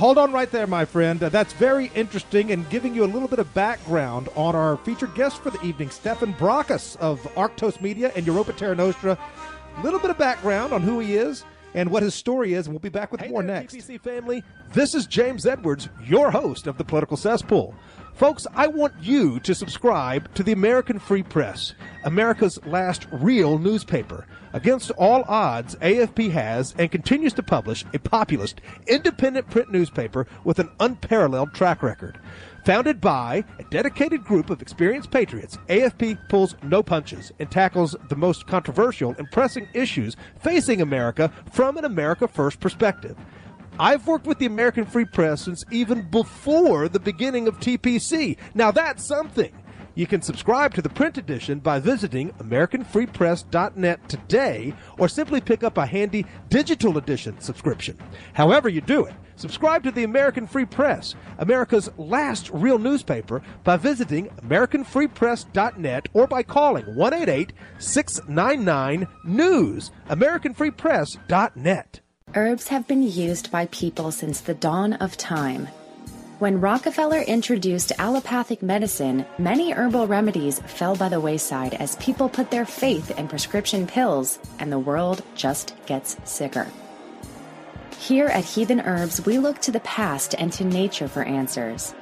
Hold on right there, my friend. Uh, that's very interesting and giving you a little bit of background on our featured guest for the evening, Stefan Brockus of Arctos Media and Europa Terra Nostra. A little bit of background on who he is and what his story is, and we'll be back with hey more there, next. TPC family, this is James Edwards, your host of the Political Cesspool. Folks, I want you to subscribe to the American Free Press, America's last real newspaper. Against all odds, AFP has and continues to publish a populist, independent print newspaper with an unparalleled track record. Founded by a dedicated group of experienced patriots, AFP pulls no punches and tackles the most controversial and pressing issues facing America from an America First perspective. I've worked with the American Free Press since even before the beginning of TPC. Now that's something. You can subscribe to the print edition by visiting AmericanFreePress.net today or simply pick up a handy digital edition subscription. However you do it, subscribe to the American Free Press, America's last real newspaper, by visiting AmericanFreePress.net or by calling 188-699-NEWS, AmericanFreePress.net. Herbs have been used by people since the dawn of time. When Rockefeller introduced allopathic medicine, many herbal remedies fell by the wayside as people put their faith in prescription pills, and the world just gets sicker. Here at Heathen Herbs, we look to the past and to nature for answers.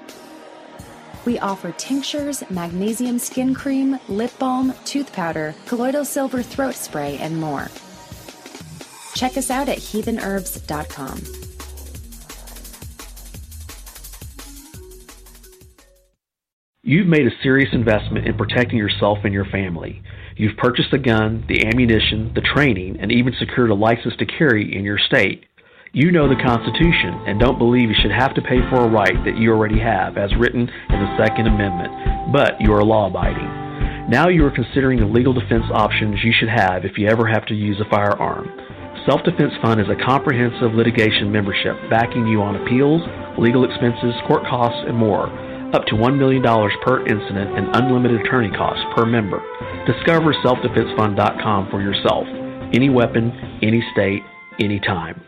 We offer tinctures, magnesium skin cream, lip balm, tooth powder, colloidal silver throat spray, and more. Check us out at heathenherbs.com. You've made a serious investment in protecting yourself and your family. You've purchased the gun, the ammunition, the training, and even secured a license to carry in your state. You know the Constitution and don't believe you should have to pay for a right that you already have, as written in the Second Amendment, but you are law abiding. Now you are considering the legal defense options you should have if you ever have to use a firearm. Self Defense Fund is a comprehensive litigation membership backing you on appeals, legal expenses, court costs, and more. Up to $1 million per incident and unlimited attorney costs per member. Discover selfdefensefund.com for yourself. Any weapon, any state, anytime.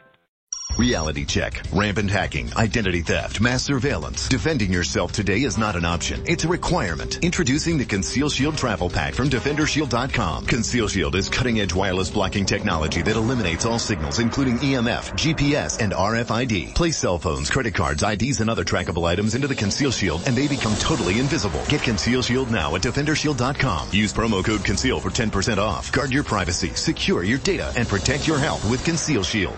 Reality check, rampant hacking, identity theft, mass surveillance. Defending yourself today is not an option. It's a requirement. Introducing the Conceal Shield Travel Pack from DefenderShield.com. Conceal Shield is cutting edge wireless blocking technology that eliminates all signals, including EMF, GPS, and RFID. Place cell phones, credit cards, IDs, and other trackable items into the Conceal Shield and they become totally invisible. Get Conceal Shield now at DefenderShield.com. Use promo code CONCEAL for 10% off. Guard your privacy, secure your data, and protect your health with Conceal Shield.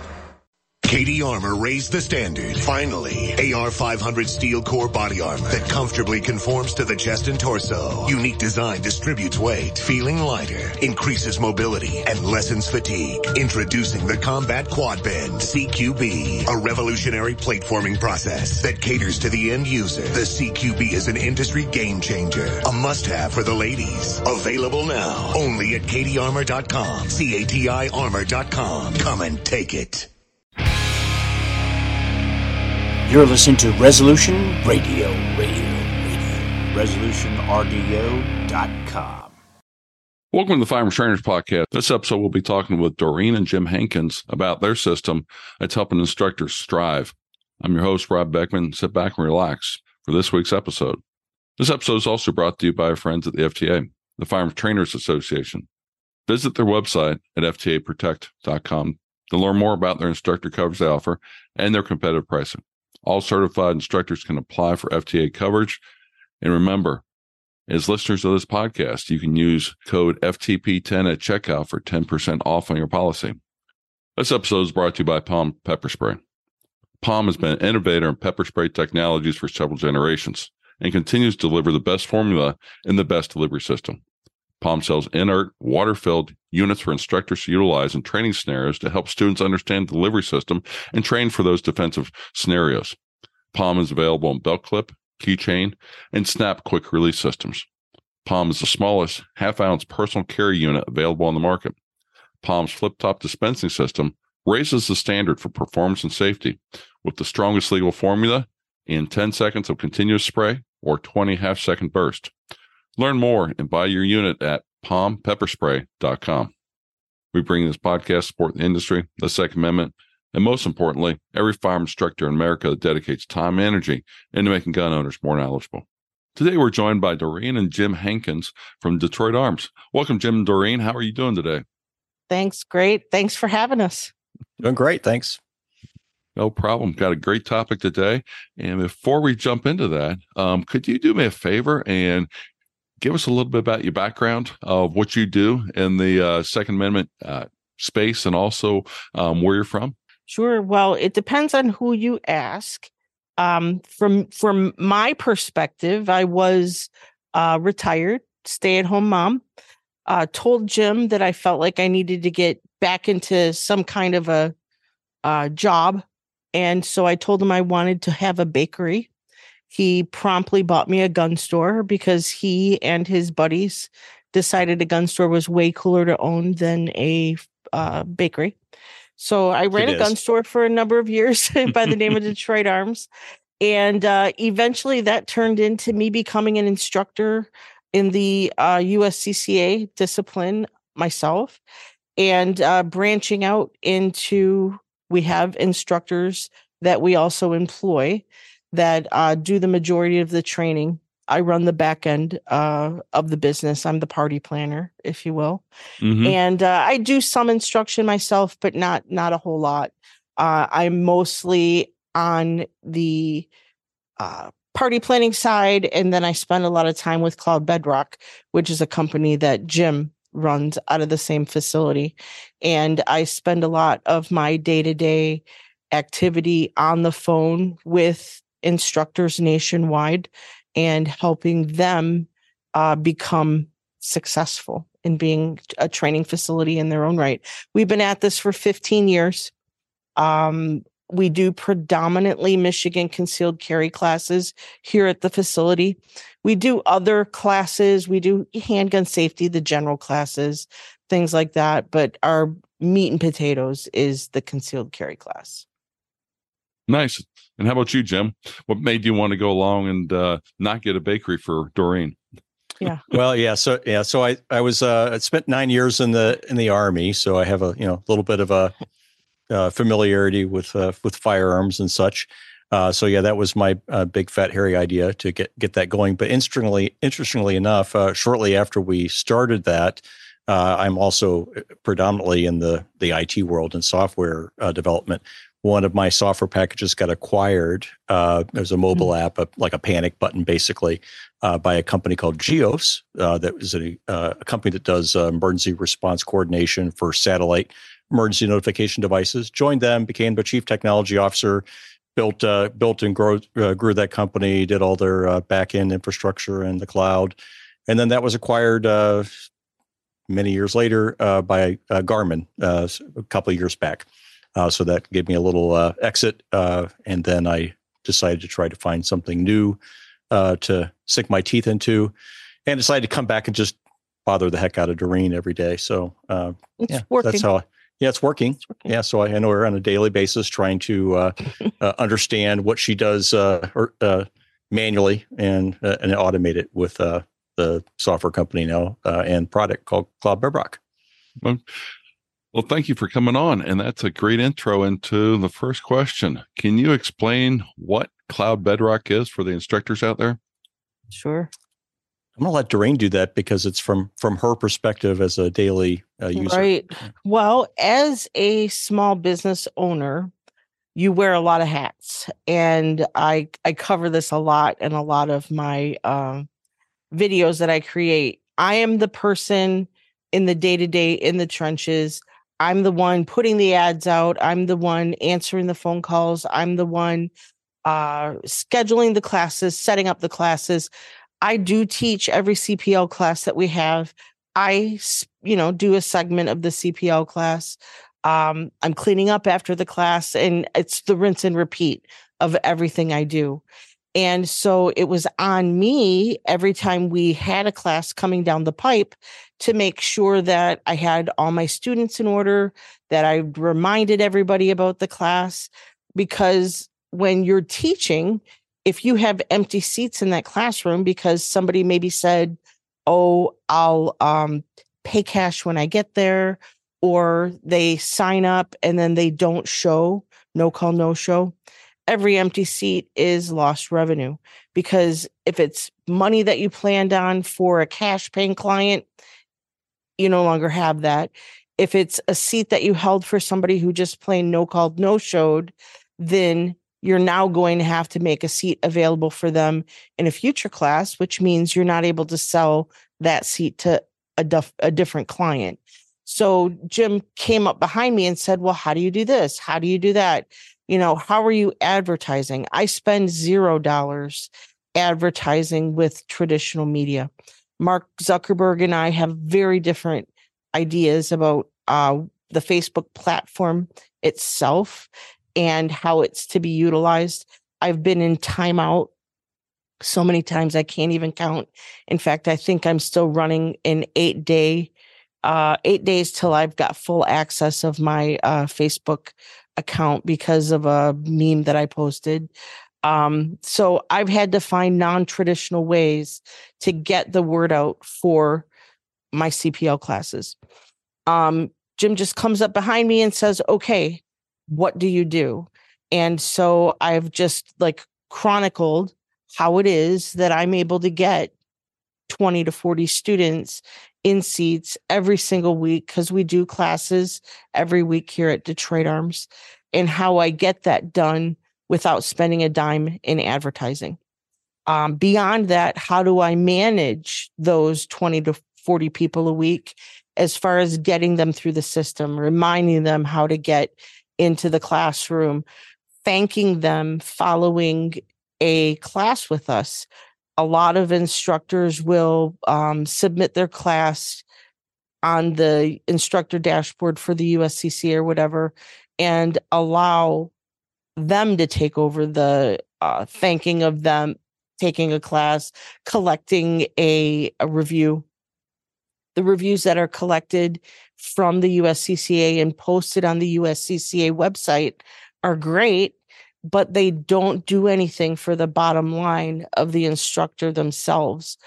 CATI Armor raised the standard. Finally, AR500 steel core body armor that comfortably conforms to the chest and torso. Unique design distributes weight, feeling lighter, increases mobility, and lessens fatigue. Introducing the Combat Quad Bend CQB, a revolutionary plate forming process that caters to the end user. The CQB is an industry game changer, a must-have for the ladies. Available now, only at CATIArmor.com, C-A-T-I Armor.com. Come and take it. You're listening to Resolution Radio, Radio, Radio. ResolutionRDO.com. Welcome to the Firearms Trainers Podcast. This episode, we'll be talking with Doreen and Jim Hankins about their system that's helping instructors strive. I'm your host, Rob Beckman. Sit back and relax for this week's episode. This episode is also brought to you by our friends at the FTA, the Firearms Trainers Association. Visit their website at ftaprotect.com to learn more about their instructor coverage they offer and their competitive pricing. All certified instructors can apply for FTA coverage. And remember, as listeners of this podcast, you can use code FTP10 at checkout for 10% off on your policy. This episode is brought to you by POM Pepper Spray. Palm has been an innovator in pepper spray technologies for several generations and continues to deliver the best formula and the best delivery system. POM sells inert, water filled units for instructors to utilize in training scenarios to help students understand the delivery system and train for those defensive scenarios. POM is available in belt clip, keychain, and snap quick release systems. POM is the smallest half ounce personal carry unit available on the market. POM's flip top dispensing system raises the standard for performance and safety with the strongest legal formula in 10 seconds of continuous spray or 20 half second burst. Learn more and buy your unit at pompepperspray.com. We bring this podcast support the industry, the Second Amendment, and most importantly, every firearm instructor in America that dedicates time and energy into making gun owners more knowledgeable. Today, we're joined by Doreen and Jim Hankins from Detroit Arms. Welcome, Jim and Doreen. How are you doing today? Thanks. Great. Thanks for having us. Doing great. Thanks. No problem. Got a great topic today. And before we jump into that, um, could you do me a favor and give us a little bit about your background of what you do in the uh, Second Amendment uh, space and also um, where you're from? Sure. Well, it depends on who you ask. Um, from from my perspective, I was uh, retired, stay at home mom. Told Jim that I felt like I needed to get back into some kind of a uh, job, and so I told him I wanted to have a bakery. He promptly bought me a gun store because he and his buddies decided a gun store was way cooler to own than a uh, bakery. So I ran it a is. gun store for a number of years by the name of Detroit Arms. And uh, eventually that turned into me becoming an instructor in the uh, USCCA discipline myself and uh, branching out into we have instructors that we also employ that uh, do the majority of the training. I run the back end uh, of the business. I'm the party planner, if you will, mm-hmm. and uh, I do some instruction myself, but not not a whole lot. Uh, I'm mostly on the uh, party planning side, and then I spend a lot of time with Cloud Bedrock, which is a company that Jim runs out of the same facility, and I spend a lot of my day to day activity on the phone with instructors nationwide and helping them uh, become successful in being a training facility in their own right. We've been at this for 15 years. Um, we do predominantly Michigan concealed carry classes here at the facility. We do other classes. We do handgun safety, the general classes, things like that. But our meat and potatoes is the concealed carry class. Nice. And how about you, Jim? What made you want to go along and uh, not get a bakery for Doreen? Yeah. well, yeah. So yeah. So I I was uh, I spent nine years in the in the army, so I have a you know a little bit of a uh, familiarity with uh, with firearms and such. Uh, so yeah, that was my uh, big fat hairy idea to get get that going. But interestingly, interestingly enough, uh, shortly after we started that, uh, I'm also predominantly in the the IT world and software uh, development one of my software packages got acquired. Uh, there's a mobile mm-hmm. app, a, like a panic button, basically, uh, by a company called Geos. Uh, that was a, uh, a, company that does uh, emergency response coordination for satellite emergency notification devices. Joined them, became the chief technology officer, built uh, built and grow, grew that company, did all their back end infrastructure in the cloud, and then that was acquired. Many years later, by Garmin a couple of years back. Uh, so that gave me a little uh, exit. Uh, and then I decided to try to find something new uh, to sink my teeth into and decided to come back and just bother the heck out of Doreen every day. So uh, yeah, working. that's how I, yeah, it's working. it's working. Yeah. So I, I, know her on a daily basis trying to uh, understand what she does or, manually and, and automate it with the software company now and product called Cloud Bedrock. Well, well, thank you for coming on. And that's a great intro into the first question. Can you explain what Cloud Bedrock is for the instructors out there? Sure. I'm going to let Doreen do that because it's from from her perspective as a daily uh, user. Right. Well, as a small business owner, you wear a lot of hats, and I I cover this a lot in a lot of my um, videos that I create. I am the person in the day to day in the trenches I'm the one putting the ads out. I'm the one answering the phone calls. I'm the one uh, scheduling the classes, setting up the classes. I do teach every CPL class that we have. I, you know, do a segment of the CPL class. Um, I'm cleaning up after the class, and it's the rinse and repeat of everything I do. And so it was on me every time we had a class coming down the pipe to make sure that I had all my students in order, that I reminded everybody about the class. Because when you're teaching, if you have empty seats in that classroom because somebody maybe said, Oh, I'll um, pay cash when I get there, or they sign up and then they don't show, no call, no show, every empty seat is lost revenue because if it's money that you planned on for a cash paying client, you no longer have that. If it's a seat that you held for somebody who just plain no called, no showed, then you're now going to have to make a seat available for them in a future class, which means you're not able to sell that seat to a, a different client. So Jim came up behind me and said, Well, how do you do this? How do you do that? You know, how are you advertising? I spend zero dollars advertising with traditional media. Mark Zuckerberg and I have very different ideas about uh, the Facebook platform itself and how it's to be utilized. I've been in timeout so many times I can't even count. In fact, I think I'm still running an eight day, uh, eight days till I've got full access of my uh, Facebook account because of a meme that I posted. Um, so I've had to find non traditional ways to get the word out for my CPL classes. Um, Jim just comes up behind me and says, Okay, what do you do? And so I've just like chronicled how it is that I'm able to get 20 to 40 students in seats every single week because we do classes every week here at Detroit Arms and how I get that done without spending a dime in advertising. Um, beyond that, how do I manage those 20 to 40 people a week as far as getting them through the system, reminding them how to get into the classroom, thanking them following a class with us. A lot of instructors will um, submit their class on the instructor dashboard for the USCC or whatever and allow them to take over the uh, thanking of them taking a class, collecting a, a review. The reviews that are collected from the USCCA and posted on the USCCA website are great, but they don't do anything for the bottom line of the instructor themselves.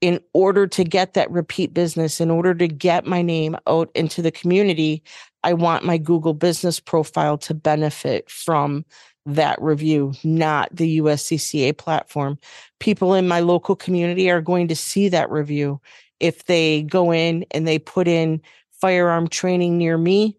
In order to get that repeat business, in order to get my name out into the community, I want my Google business profile to benefit from that review, not the USCCA platform. People in my local community are going to see that review. If they go in and they put in firearm training near me,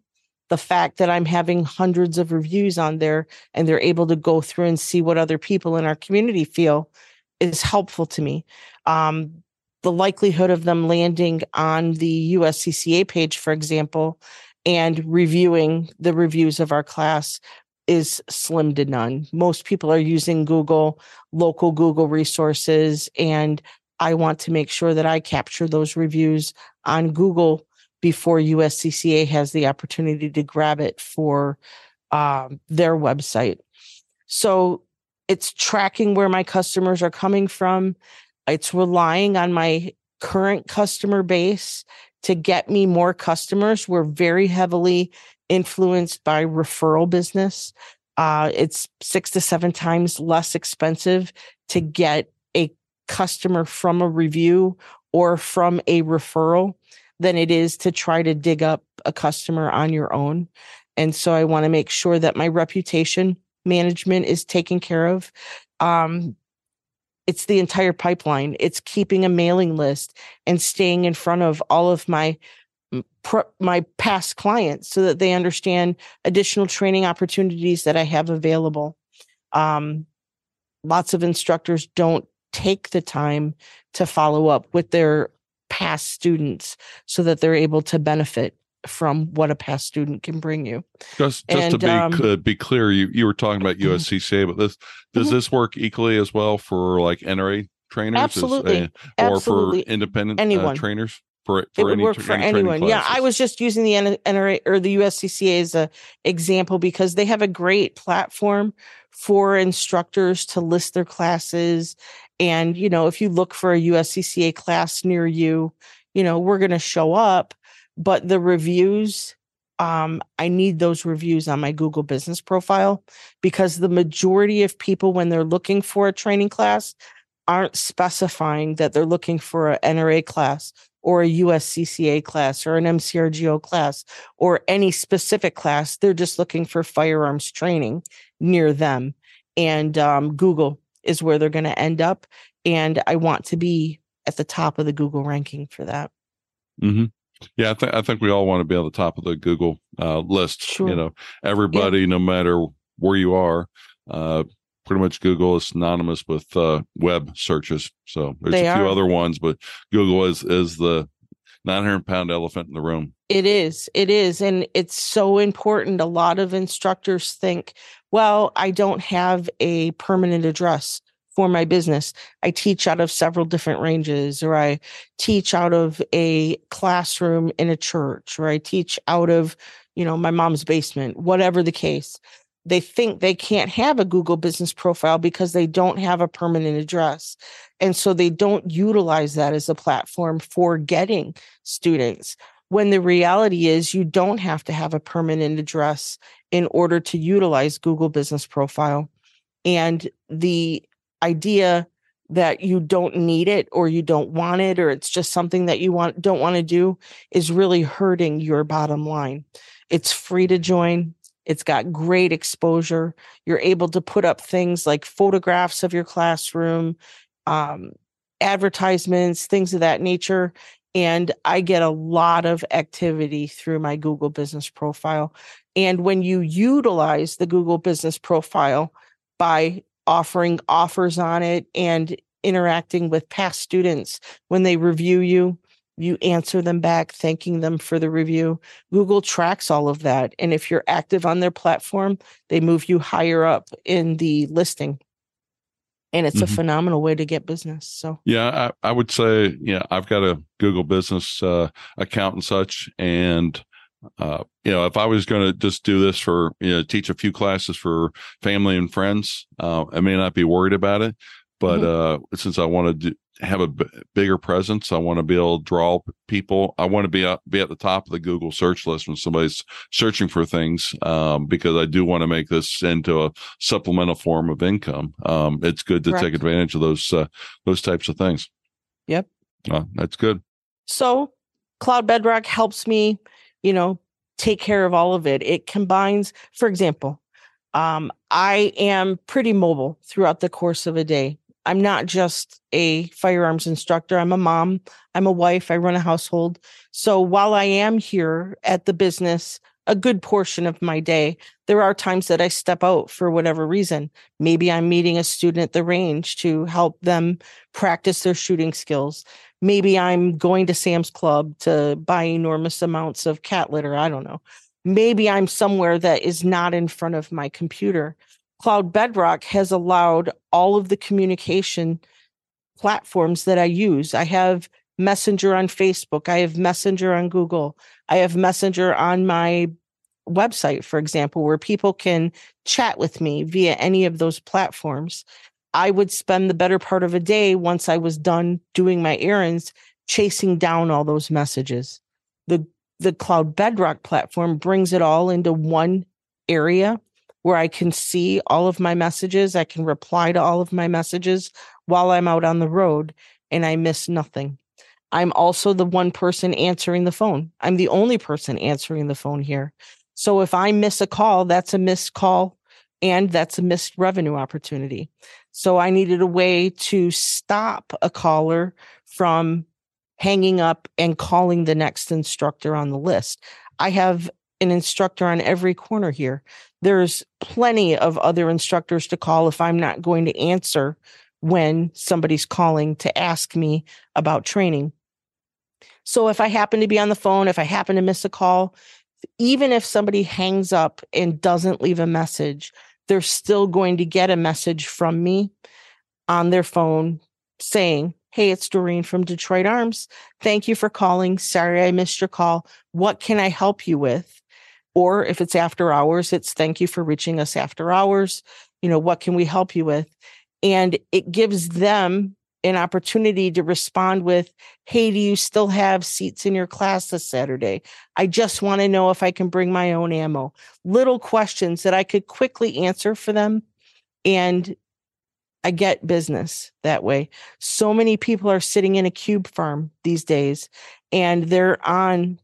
the fact that I'm having hundreds of reviews on there and they're able to go through and see what other people in our community feel is helpful to me. Um, the likelihood of them landing on the USCCA page, for example, and reviewing the reviews of our class is slim to none. Most people are using Google, local Google resources, and I want to make sure that I capture those reviews on Google before USCCA has the opportunity to grab it for um, their website. So it's tracking where my customers are coming from. It's relying on my current customer base to get me more customers. We're very heavily influenced by referral business. Uh, it's six to seven times less expensive to get a customer from a review or from a referral than it is to try to dig up a customer on your own. And so I want to make sure that my reputation management is taken care of. Um, it's the entire pipeline. It's keeping a mailing list and staying in front of all of my my past clients so that they understand additional training opportunities that I have available. Um, lots of instructors don't take the time to follow up with their past students so that they're able to benefit from what a past student can bring you. Just, just and, to be um, be clear, you you were talking about mm-hmm. USCCA, but this does mm-hmm. this work equally as well for like NRA trainers, absolutely, as, uh, or absolutely. for independent anyone. Uh, trainers? For for it would work for anyone. Yeah, I was just using the NRA or the USCCA as a example because they have a great platform for instructors to list their classes. And you know, if you look for a USCCA class near you, you know we're going to show up. But the reviews, um, I need those reviews on my Google Business profile because the majority of people, when they're looking for a training class, aren't specifying that they're looking for an NRA class or a USCCA class or an MCRGO class or any specific class. They're just looking for firearms training near them. And um, Google is where they're going to end up. And I want to be at the top of the Google ranking for that. Mm-hmm. Yeah, I, th- I think we all want to be on the top of the Google uh, list. Sure. You know, everybody, yeah. no matter where you are, uh, pretty much Google is synonymous with uh, web searches. So there's they a few are. other ones, but Google is is the 900 pound elephant in the room. It is. It is. And it's so important. A lot of instructors think, well, I don't have a permanent address for my business. I teach out of several different ranges, or I teach out of a classroom in a church, or I teach out of, you know, my mom's basement, whatever the case. They think they can't have a Google business profile because they don't have a permanent address. And so they don't utilize that as a platform for getting students. When the reality is, you don't have to have a permanent address in order to utilize Google Business Profile. And the idea that you don't need it or you don't want it or it's just something that you want don't want to do is really hurting your bottom line. It's free to join. It's got great exposure. You're able to put up things like photographs of your classroom, um, advertisements, things of that nature. And I get a lot of activity through my Google business profile. And when you utilize the Google business profile by offering offers on it and interacting with past students when they review you you answer them back thanking them for the review google tracks all of that and if you're active on their platform they move you higher up in the listing and it's mm-hmm. a phenomenal way to get business so yeah i, I would say yeah i've got a google business uh, account and such and uh, you know, if I was going to just do this for, you know, teach a few classes for family and friends, uh, I may not be worried about it. But mm-hmm. uh, since I want to have a b- bigger presence, I want to be able to draw people. I want to be, up, be at the top of the Google search list when somebody's searching for things um, because I do want to make this into a supplemental form of income. Um, it's good to Correct. take advantage of those uh, those types of things. Yep, uh, that's good. So, Cloud Bedrock helps me you know, take care of all of it. It combines, for example, um, I am pretty mobile throughout the course of a day. I'm not just a firearms instructor. I'm a mom. I'm a wife. I run a household. So while I am here at the business a good portion of my day, there are times that I step out for whatever reason. Maybe I'm meeting a student at the range to help them practice their shooting skills maybe I'm going to Sam's Club to buy enormous amounts of cat litter. I don't know. Maybe I'm somewhere that is not in front of my computer. Cloud Bedrock has allowed all of the communication platforms that I use. I have Messenger on Facebook, I have Messenger on Google, I have Messenger on my website, for example, where people can chat with me via any of those platforms. I would spend the better part of a day once I was done doing my errands chasing down all those messages. The the Cloud Bedrock platform brings it all into one area where I can see all of my messages. I can reply to all of my messages while I'm out on the road and I miss nothing. I'm also the one person answering the phone. I'm the only person answering the phone here. So if I miss a call, that's a missed call and that's a missed revenue opportunity. So I needed a way to stop a caller from hanging up and calling the next instructor on the list. I have an instructor on every corner here. There's plenty of other instructors to call if I'm not going to answer when somebody's calling to ask me about training. So if I happen to be on the phone, if I happen to miss a call, even if somebody hangs up and doesn't leave a message, they're still going to get a message from me on their phone saying, Hey, it's Doreen from Detroit Arms. Thank you for calling. Sorry I missed your call. What can I help you with? Or if it's after hours, it's thank you for reaching us after hours. You know, what can we help you with? And it gives them an opportunity to respond with, Hey, do you still have seats in your class this Saturday? I just want to know if I can bring my own ammo. Little questions that I could quickly answer for them and I get business that way. So many people are sitting in a cube farm these days and they're on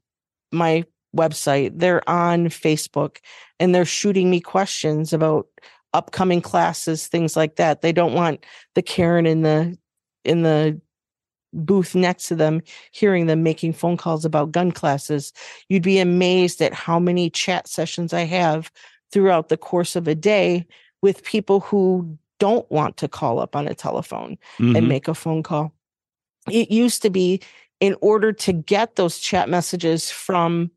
my website, they're on Facebook, and they're shooting me questions about upcoming classes, things like that. They don't want the Karen in the in the booth next to them hearing them making phone calls about gun classes. You'd be amazed at how many chat sessions I have throughout the course of a day with people who don't want to call up on a telephone Mhm. and make a phone call. It used to be in order to get those chat messages from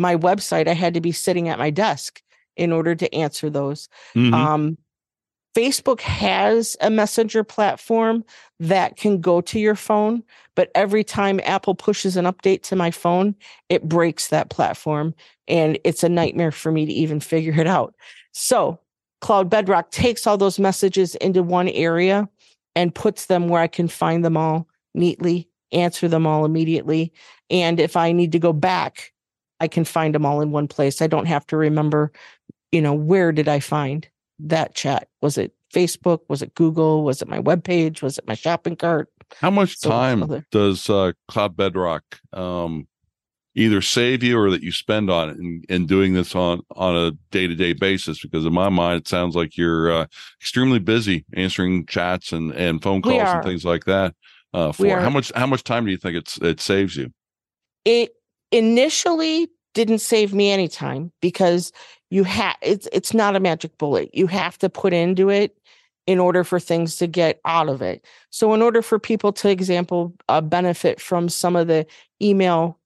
my website, I had to be sitting at my desk in order to answer those. Mhm. Um, Facebook has a messenger platform that can go to your phone, but every time Apple pushes an update to my phone, it breaks that platform and it's a nightmare for me to even figure it out. So, Cloud Bedrock takes all those messages into one area and puts them where I can find them all neatly, answer them all immediately. And if I need to go back, I can find them all in one place. I don't have to remember, you know, where did I find that chat? Was it Facebook? Was it Google? Was it my webpage? Was it my shopping cart? How much So, time other- does uh, Cloud Bedrock um, either save you or that you spend on it in, in doing this on on a day to day basis? Because in my mind, it sounds like you're uh, extremely busy answering chats and, and phone calls and things like that. Uh, for how much how much time do you think it's it saves you? it initially didn't save me any time because you have it's it's not a magic bullet. You have to put into it in order for things to get out of it. So in order for people to example uh, benefit from some of the email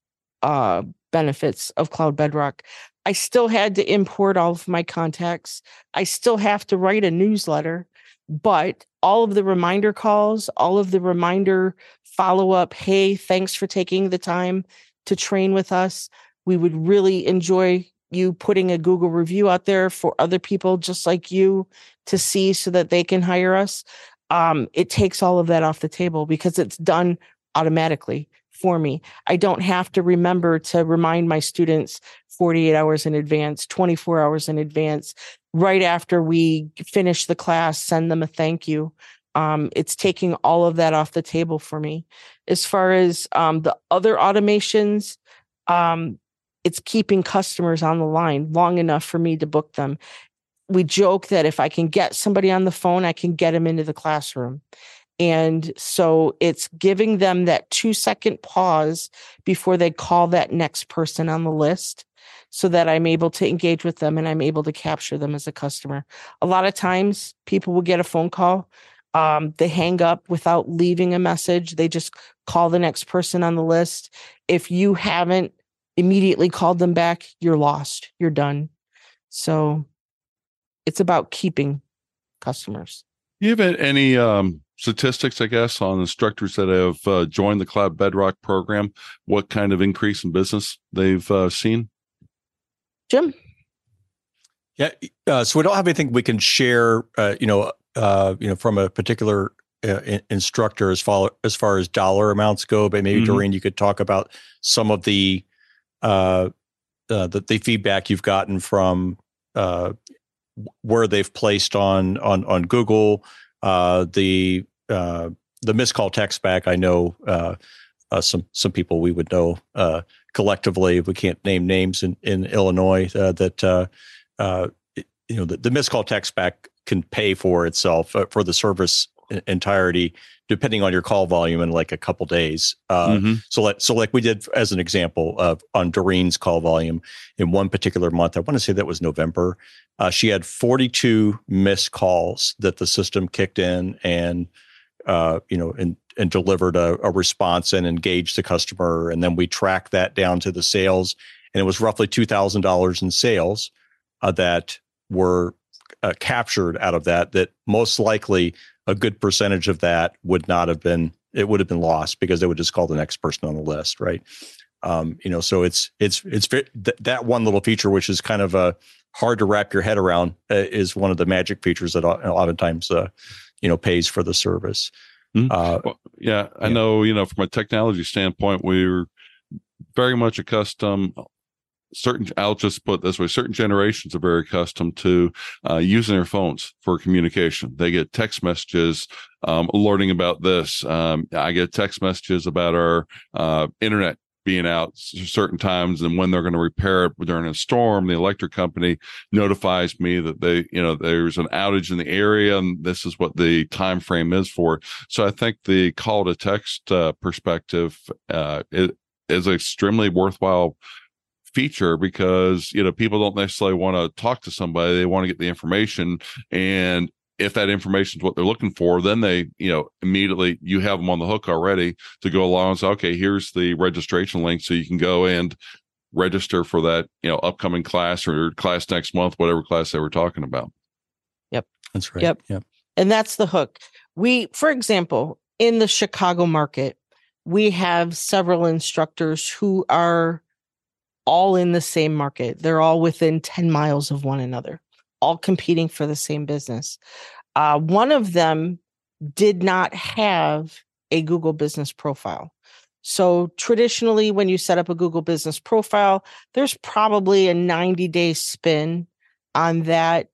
uh benefits of Cloud Bedrock, I still had to import all of my contacts. I still have to write a newsletter, but all of the reminder calls, all of the reminder follow up, hey, thanks for taking the time to train with us. We would really enjoy you putting a Google review out there for other people just like you to see so that they can hire us. Um, it takes all of that off the table because it's done automatically for me. I don't have to remember to remind my students 48 hours in advance, 24 hours in advance, right after we finish the class, send them a thank you. Um, it's taking all of that off the table for me. As far as um, the other automations um, it's keeping customers on the line long enough for me to book them. We joke that if i can get somebody on the phone i can get them into the classroom. And so it's giving them that two second pause before they call that next person on the list so that i'm able to engage with them and i'm able to capture them as a customer. A lot of times people will get a phone call um, they hang up without leaving a message. They just call the next person on the list. If you haven't immediately called them back, you're lost. You're done. So it's about keeping customers. Do you have any um, statistics, I guess, on instructors that have uh, joined the Cloud Bedrock program? What kind of increase in business they've uh, seen? Jim? Yeah. Uh, so we don't have anything we can share, uh, you know, uh, you know, from a particular uh, instructor as far as far as dollar amounts go. But maybe Mhm. Doreen, you could talk about some of the uh, uh, the, the feedback you've gotten from uh, where they've placed on on on Google, uh, the uh, the missed call text back. I know uh, uh, some some people we would know uh, collectively. We can't name names in in Illinois uh, that uh, uh, you know the, the missed call text back can pay for itself uh, for the service en- entirety depending on your call volume in like a couple days. Uh, Mhm. So like so like we did as an example of on Doreen's call volume in one particular month. I want to say that was November. Uh, she had 42 missed calls that the system kicked in and uh, you know and and delivered a, a response and engaged the customer. And then we tracked that down to the sales, and it was roughly two thousand dollars in sales uh, that were uh, captured out of that. That most likely a good percentage of that would not have been it would have been lost because they would just call the next person on the list, right? Um, you know, so it's it's it's th- that one little feature, which is kind of uh, hard to wrap your head around, uh, is one of the magic features that oftentimes uh, you know pays for the service. Mhm. Uh, Well, yeah, I know, you know, from a technology standpoint, we're very much accustomed certain i'll just put this way certain generations are very accustomed to uh, using their phones for communication. They get text messages um, alerting about this um, i get text messages about our uh, internet being out certain times and when they're going to repair it during a storm. The electric company notifies me that they you know there's an outage in the area and this is what the time frame is for. So i think the call to text uh, perspective uh, is extremely worthwhile feature because you know people don't necessarily want to talk to somebody they want to get the information and if that information is what they're looking for then they you know immediately you have them on the hook already to go along and say okay here's the registration link so you can go and register for that you know upcoming class or class next month whatever class they were talking about. Yep. That's right. Yep. Yep. And that's the hook. We for example in the chicago market we have several instructors who are all in the same market. They're all within 10 miles of one another, all competing for the same business. Uh, one of them did not have a Google business profile. So, traditionally, when you set up a Google business profile, there's probably a 90 day spin on that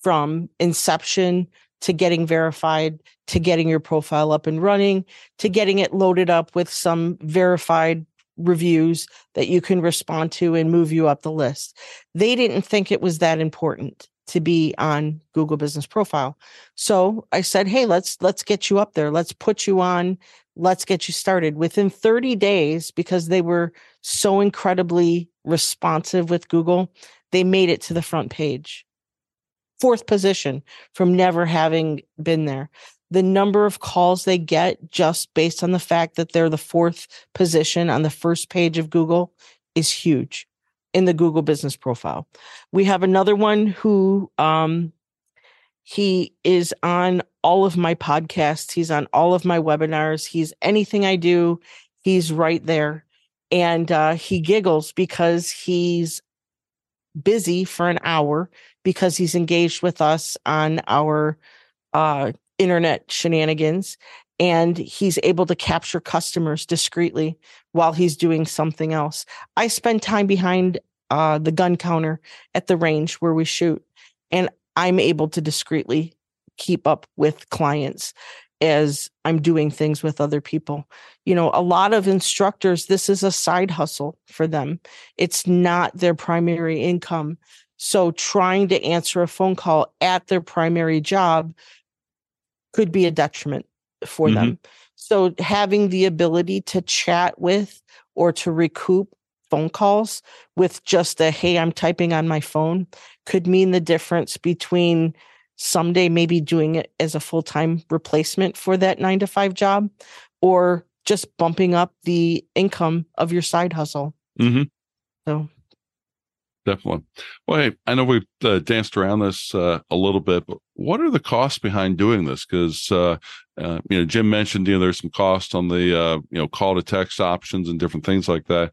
from inception to getting verified to getting your profile up and running to getting it loaded up with some verified reviews that you can respond to and move you up the list. They didn't think it was that important to be on Google Business Profile. So I said, "Hey, let's let's get you up there. Let's put you on. Let's get you started." Within 30 days because they were so incredibly responsive with Google, they made it to the front page. Fourth position from never having been there the number of calls they get just based on the fact that they're the fourth position on the first page of Google is huge in the Google business profile. We have another one who um, he is on all of my podcasts, he's on all of my webinars, he's anything I do, he's right there. And uh, he giggles because he's busy for an hour because he's engaged with us on our uh, internet shenanigans and he's able to capture customers discreetly while he's doing something else. I spend time behind uh, the gun counter at the range where we shoot, and I'm able to discreetly keep up with clients as I'm doing things with other people. You know, a lot of instructors, this is a side hustle for them, it's not their primary income. So, trying to answer a phone call at their primary job could be a detriment for mm-hmm. them. So having the ability to chat with or to recoup phone calls with just a hey, I'm typing on my phone could mean the difference between someday maybe doing it as a full-time replacement for that 9 to 5 job or just bumping up the income of your side hustle. Mm-hmm. So definitely. Well, hey, I know we've uh, danced around this uh, a little bit, but what are the costs behind doing this? Because uh, uh, you know, Jim mentioned you know there's some cost on the uh, you know call to text options and different things like that,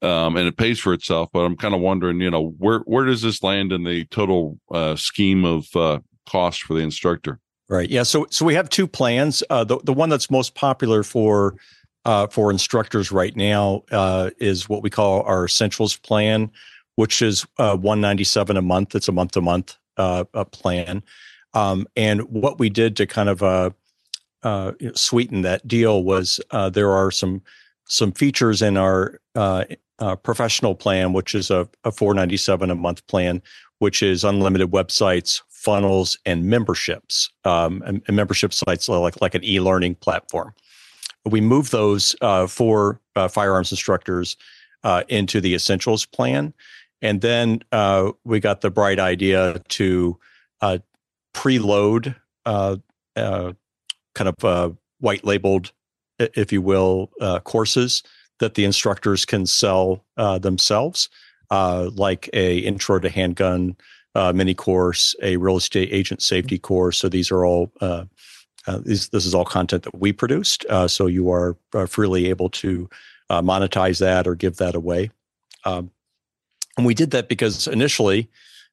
um, and it pays for itself. But I'm kind of wondering, you know, where where does this land in the total uh, scheme of cost for the instructor? Right. Yeah. So so we have two plans. the the one that's most popular for for instructors right now is what we call our essentials plan, which is uh, 197 a month. It's a month to month plan. Um, and what we did to kind of uh, uh, sweeten that deal was uh, there are some some features in our uh, uh, professional plan, which is a, a 497 a month plan, which is unlimited websites, funnels, and memberships, um, and, and, membership sites like like an e-learning platform. We move those uh, for firearms instructors into the essentials plan, and then we got the bright idea to uh, preload uh, uh, kind of uh, white labeled, if you will, uh, courses that the instructors can sell uh, themselves, uh, like a intro to handgun mini course, a real estate agent safety course. So these are all these, this is all content that we produced. so you are freely able to monetize that or give that away. Um, and we did that because initially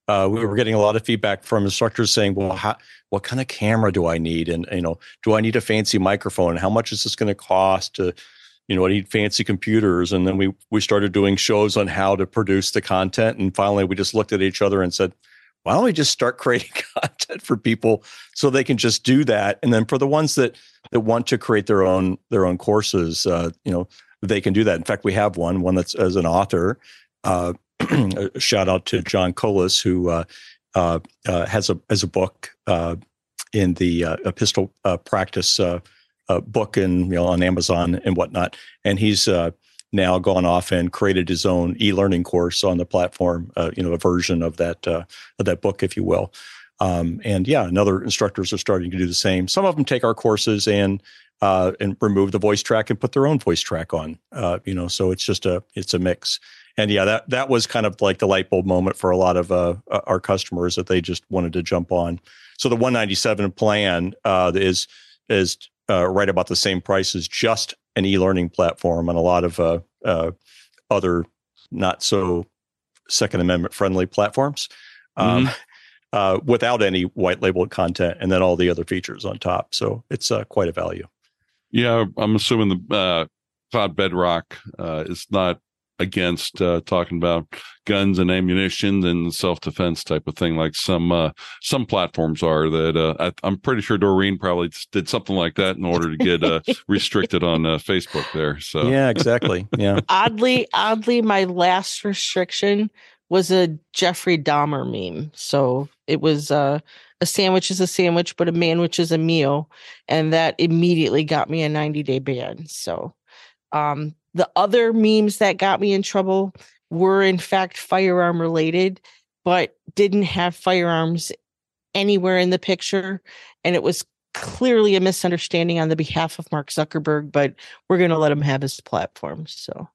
uh, we were getting a lot of feedback from instructors saying, "Well, how, what kind of camera do I need? And you know, do I need a fancy microphone? How much is this going to cost to, you know, I need fancy computers. And then we we started doing shows on how to produce the content. And finally, we just looked at each other and said, why don't we just start creating content for people so they can just do that? And then for the ones that that want to create their own their own courses, uh, you know, they can do that. In fact, we have one one that's as an author. Uh, shout out to John Colas, who uh, uh, uh, has a has a book uh, in the uh, epistle practice book and you know on Amazon and whatnot, and he's now gone off and created his own e-learning course on the platform. you know, a version of that of that book, if you will. Um, and yeah, and other instructors are starting to do the same. Some of them take our courses and uh, and remove the voice track and put their own voice track on. Uh, you know, so it's just a it's a mix and yeah, that that was kind of like the light bulb moment for a lot of uh, uh our customers that they just wanted to jump on. So the 197 plan uh, is is uh, right about the same price as just an e-learning platform, and a lot of uh, uh, other not so Second Amendment friendly platforms. Um, mm-hmm. Uh, without any white labeled content and then all the other features on top. So it's uh, quite a value. Yeah, I'm assuming the uh, Cloud Bedrock uh, is not against uh, talking about guns and ammunition and self defense type of thing, like some uh, some platforms are. That uh, I, am pretty sure Doreen probably did something like that in order to get uh, restricted on uh, Facebook there. So yeah, exactly. Yeah. oddly, oddly, my last restriction was a Jeffrey Dahmer meme. So it was uh, a sandwich is a sandwich, but a manwich is a meal, and that immediately got me a 90 day ban. So um the other memes that got me in trouble were, in fact, firearm related, but didn't have firearms anywhere in the picture. And it was clearly a misunderstanding on the behalf of Mark Zuckerberg, but we're going to let him have his platform. So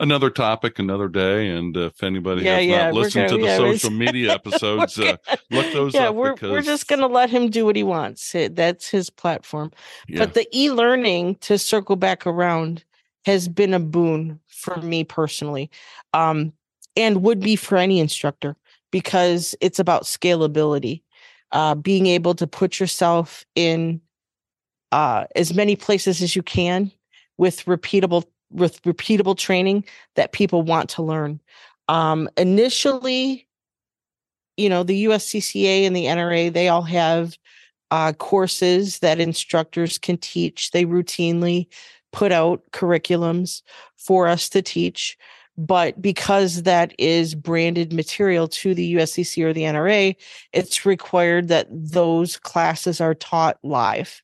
another topic, another day. And if anybody yeah, has yeah, not listened gonna, to the yeah, social media episodes, uh, look those yeah, up. We're, because... we're just going to let him do what he wants. That's his platform. But the e learning, to circle back around, has been a boon for me personally um, and would be for any instructor because it's about scalability uh, being able to put yourself in uh, as many places as you can with repeatable with repeatable training that people want to learn. Um, initially you know the uscca and the nra they all have uh, courses that instructors can teach. They routinely put out curriculums for us to teach. But because that is branded material to the USCC or the NRA, it's required that those classes are taught live.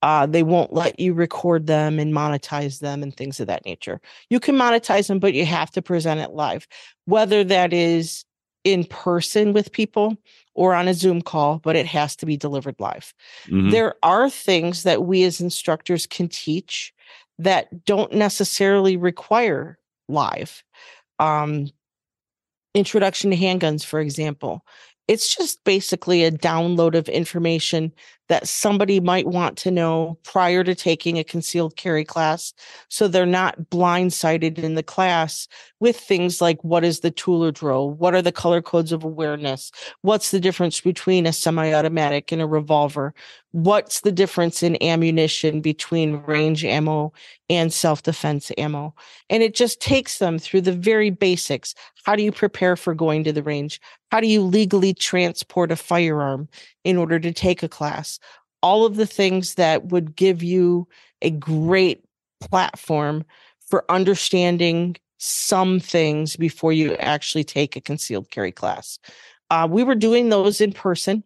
Uh, they won't let you record them and monetize them and things of that nature. You can monetize them, but you have to present it live, whether that is in person with people or on a Zoom call, but it has to be delivered live. Mm-hmm. There are things that we as instructors can teach that don't necessarily require live. Um, introduction to handguns, for example. It's just basically a download of information that somebody might want to know prior to taking a concealed carry class. So they're not blindsided in the class with things like what is the Tueller drill? What are the color codes of awareness? What's the difference between a semi automatic and a revolver? What's the difference in ammunition between range ammo and self defense ammo? And it just takes them through the very basics. How do you prepare for going to the range? How do you legally transport a firearm in order to take a class? all of the things that would give you a great platform for understanding some things before you actually take a concealed carry class. Uh, we were doing those in person.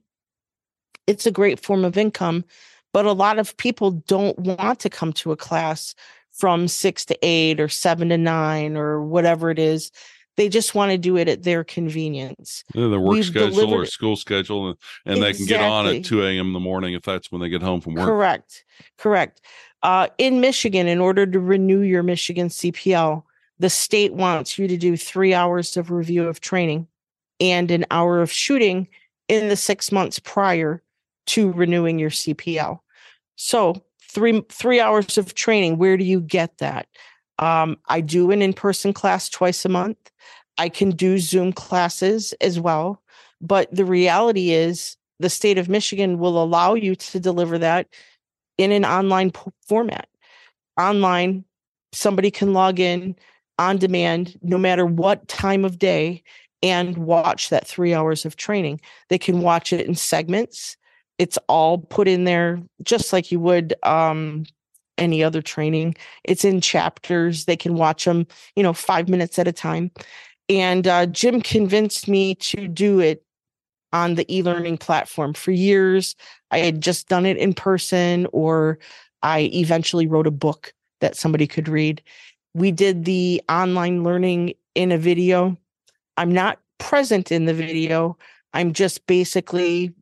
It's a great form of income, but a lot of people don't want to come to a class from six to eight or seven to nine or whatever it is. They just want to do it at their convenience. Yeah, their work We've schedule delivered... or school schedule, and, and exactly. they can get on at 2 a.m. in the morning if that's when they get home from work. Correct. Correct. Uh, in Michigan, in order to renew your Michigan CPL, the state wants you to do three hours of review of training and an hour of shooting in the six months prior to renewing your CPL. So three three hours of training. Where do you get that? Um, I do an in person class twice a month. I can do Zoom classes as well. But the reality is, the state of Michigan will allow you to deliver that in an online p- format. Online somebody can log in on demand no matter what time of day and watch that three hours of training. They can watch it in segments. It's all put in there just like you would um, any other training. It's in chapters. They can watch them, you know, five minutes at a time. And uh, Jim convinced me to do it on the e learning platform. For years, I had just done it in person, or I eventually wrote a book that somebody could read. We did the online learning in a video. I'm not present in the video. I'm just basically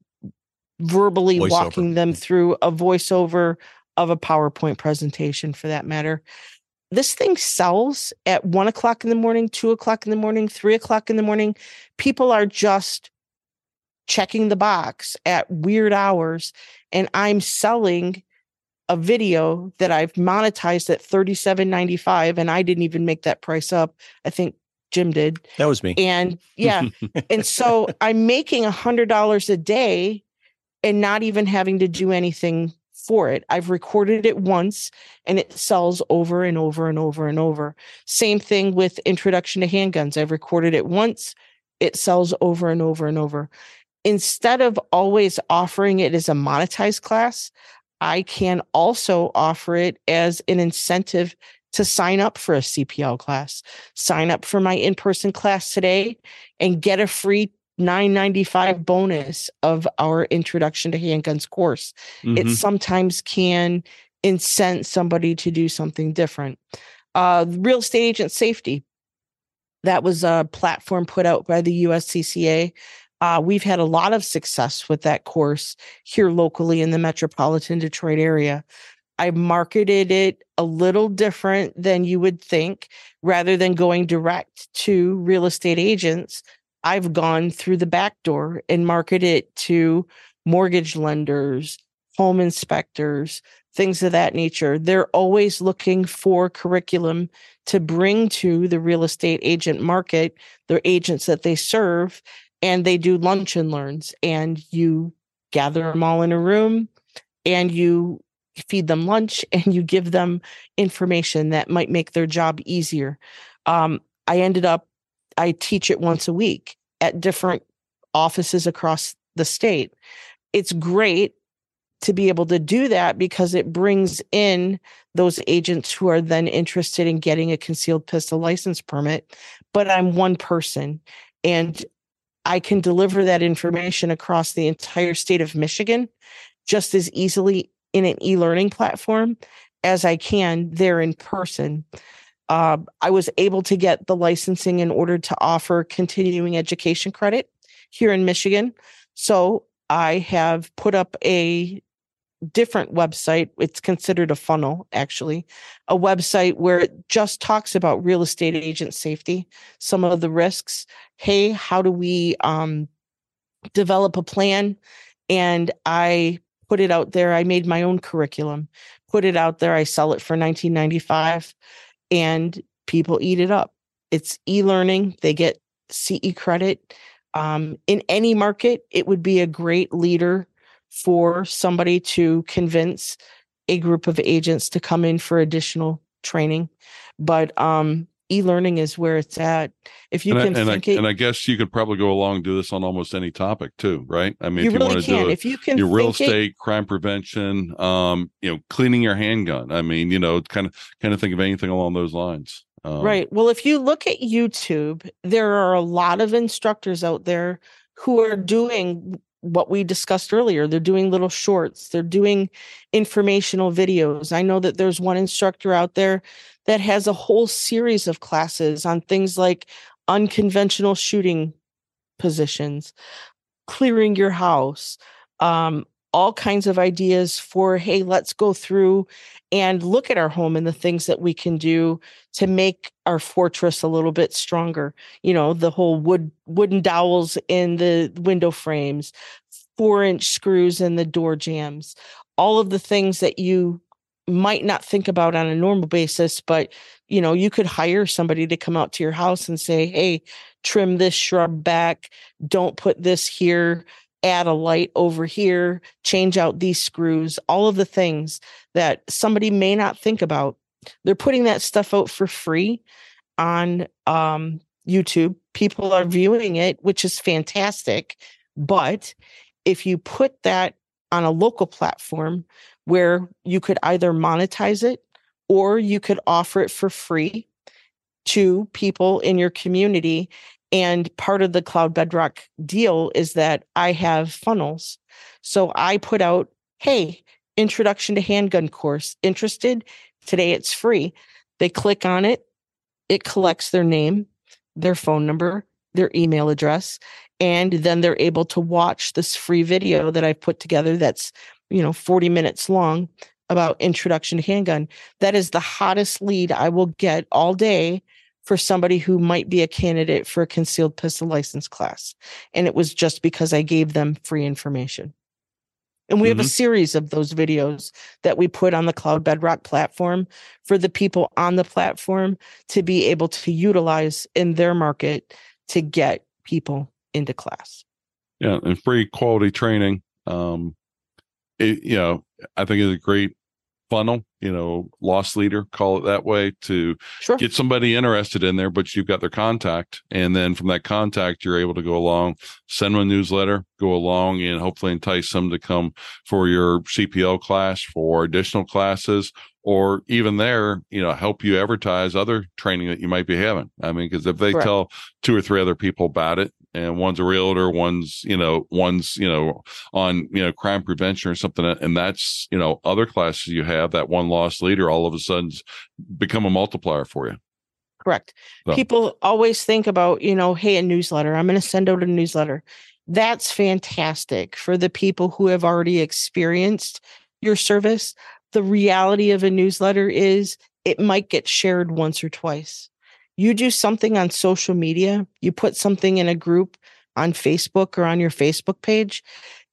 verbally voiceover. walking them through a voiceover of a PowerPoint presentation for that matter. This thing sells at one o'clock in the morning, two o'clock in the morning, three o'clock in the morning. People are just checking the box at weird hours, and I'm selling a video that I've monetized at $37.95 and I didn't even make that price up. I think Jim did. That was me. And yeah. and so I'm making a hundred dollars a day and not even having to do anything for it. I've recorded it once and it sells over and over and over and over. Same thing with introduction to handguns. I've recorded it once, it sells over and over and over. Instead of always offering it as a monetized class, I can also offer it as an incentive to sign up for a CPL class. Sign up for my in person class today and get a free 995 bonus of our introduction to handguns course. Mm-hmm. It sometimes can incent somebody to do something different. Uh, real estate agent safety. That was a platform put out by the USCCA. Uh, we've had a lot of success with that course here locally in the metropolitan Detroit area. I marketed it a little different than you would think. Rather than going direct to real estate agents, I've gone through the back door and marketed it to mortgage lenders, home inspectors, things of that nature. They're always looking for curriculum to bring to the real estate agent market, their agents that they serve, and they do lunch and learns. And you gather them all in a room and you feed them lunch and you give them information that might make their job easier. Um, I ended up, I teach it once a week at different offices across the state. It's great to be able to do that because it brings in those agents who are then interested in getting a concealed pistol license permit. But I'm one person and I can deliver that information across the entire state of Michigan just as easily in an e-learning platform as I can there in person. Uh, I was able to get the licensing in order to offer continuing education credit here in Michigan. So I have put up a different website. It's considered a funnel, actually, a website where it just talks about real estate agent safety, some of the risks. Hey, how do we um, develop a plan? And I put it out there. I made my own curriculum, put it out there. I sell it for 1995 and people eat it up. It's e-learning. They get CE credit. Um, in any market, it would be a great leader for somebody to convince a group of agents to come in for additional training. But um, e-learning is where it's at. If you and can I, and, think I, it, and I guess you could probably go along and do this on almost any topic too, right? I mean, you if you really want to do it, if you can your real think it- estate, crime prevention, um, you know, cleaning your handgun. I mean, you know, kind of kind of think of anything along those lines. Um, right. Well, if you look at YouTube, there are a lot of instructors out there who are doing what we discussed earlier. They're doing little shorts, they're doing informational videos. I know that there's one instructor out there that has a whole series of classes on things like unconventional shooting positions, clearing your house, um, all kinds of ideas for, hey, let's go through and look at our home and the things that we can do to make our fortress a little bit stronger. You know, the whole wood wooden dowels in the window frames, four inch screws in the door jams, all of the things that you might not think about on a normal basis, but you know, you could hire somebody to come out to your house and say, Hey, trim this shrub back. Don't put this here. Add a light over here, change out these screws, all of the things that somebody may not think about they're putting that stuff out for free on um, YouTube. People are viewing it, which is fantastic. But if you put that on a local platform where you could either monetize it or you could offer it for free to people in your community. And part of the Cloud Bedrock deal is that I have funnels. So I put out, hey, introduction to handgun course. Interested? Today it's free. They click on it, it collects their name, their phone number, their email address, and then they're able to watch this free video that I've put together that's, you know, 40 minutes long about introduction to handgun. That is the hottest lead I will get all day for somebody who might be a candidate for a concealed pistol license class. And it was just because I gave them free information. And we mm-hmm. have a mm-hmm. series of those videos that we put on the Cloud Bedrock platform for the people on the platform to be able to utilize in their market to get people into class. Yeah, and free quality training. Um, it, you know, I think is a great funnel, you know, loss leader, call it that way, to sure. get somebody interested in there, but you've got their contact. And then from that contact, you're able to go along, send them a newsletter, go along and hopefully entice them to come for your CPL class, for additional classes, or even there, you know, help you advertise other training that you might be having. I mean, because if they Correct. tell two or three other people about it, and one's a realtor, one's you know, one's you know on you know crime prevention or something, and that's you know other classes you have that one loss leader all of a sudden become a multiplier for you. Correct. So. People always think about you know, hey, a newsletter. I'm going to send out a newsletter. That's fantastic for the people who have already experienced your service. The reality of a newsletter is it might get shared once or twice you do something on social media, you put something in a group on Facebook or on your Facebook page,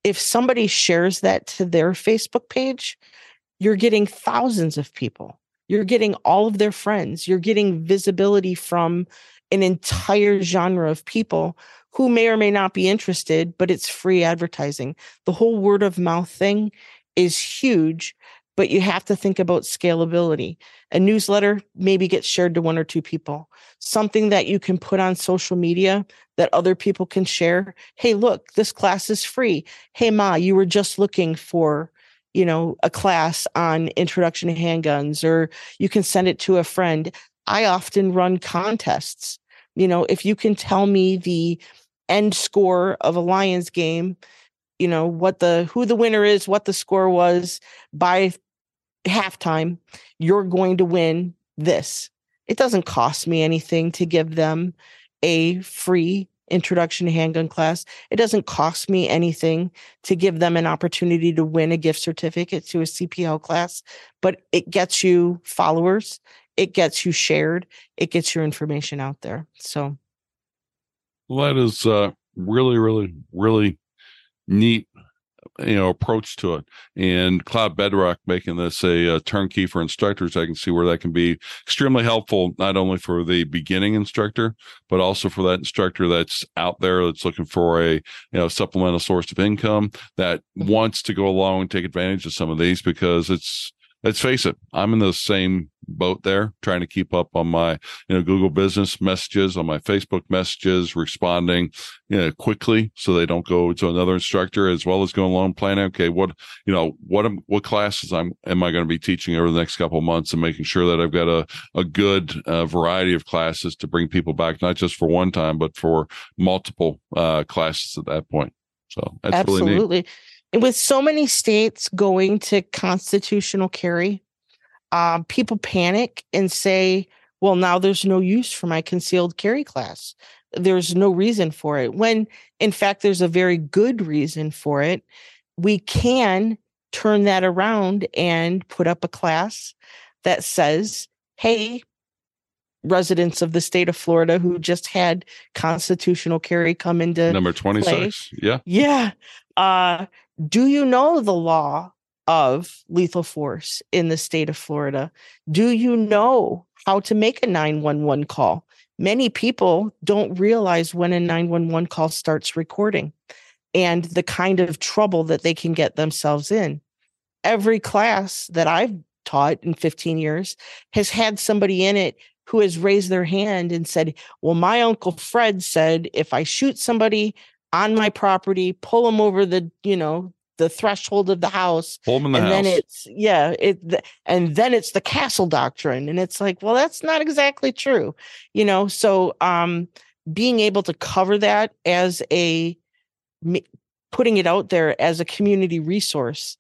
if somebody shares that to their Facebook page, you're getting thousands of people. You're getting all of their friends. You're getting visibility from an entire genre of people who may or may not be interested, but it's free advertising. The whole word of mouth thing is huge but you have to think about scalability. A newsletter maybe gets shared to one or two people. Something that you can put on social media that other people can share. Hey, look, this class is free. Hey, Ma, you were just looking for, you know, a class on introduction to handguns, or you can send it to a friend. I often run contests. You know, if you can tell me the end score of a Lions game, you know what the who the winner is what the score was by halftime, you're going to win this. It doesn't cost me anything to give them a free introduction to handgun class. It doesn't cost me anything to give them an opportunity to win a gift certificate to a CPL class, but it gets you followers, it gets you shared, it gets your information out there. So, that is uh, really, really, really neat you know approach to it. And cloud bedrock making this a, a, turnkey for instructors i can see where that can be extremely helpful not only for the beginning instructor but also for that instructor that's out there that's looking for a you know supplemental source of income that mm-hmm. wants to go along and take advantage of some of these because it's let's face it, I'm in the same boat there, trying to keep up on my, you know, Google business messages, on my Facebook messages, responding, you know, quickly so they don't go to another instructor as well as going along planning, okay, what, you know, what, am, what classes I'm, am I going to be teaching over the next couple of months and making sure that I've got a, a good uh, variety of classes to bring people back, not just for one time, but for multiple uh, classes at that point. So that's Absolutely. really neat with so many states going to constitutional carry, um, people panic and say, well, now there's no use for my concealed carry class. There's no reason for it. When in fact, there's a very good reason for it. We can turn that around and put up a class that says, hey, residents of the state of Florida who just had constitutional carry come into number 26. Play. Yeah. Yeah. Uh, do you know the law of lethal force in the state of Florida? Do you know how to make a 911 call? Many people don't realize when a 911 call starts recording and the kind of trouble that they can get themselves in. Every class that I've taught in 15 years has had somebody in it who has raised their hand and said, Well, my Uncle Fred said if I shoot somebody on my property, pull them over the, you know, the threshold of the house. Them in the and house. then it's yeah, it th- and then it's the castle doctrine. And it's like, well, that's not exactly true. You know, so um being able to cover that as a putting it out there as a community resource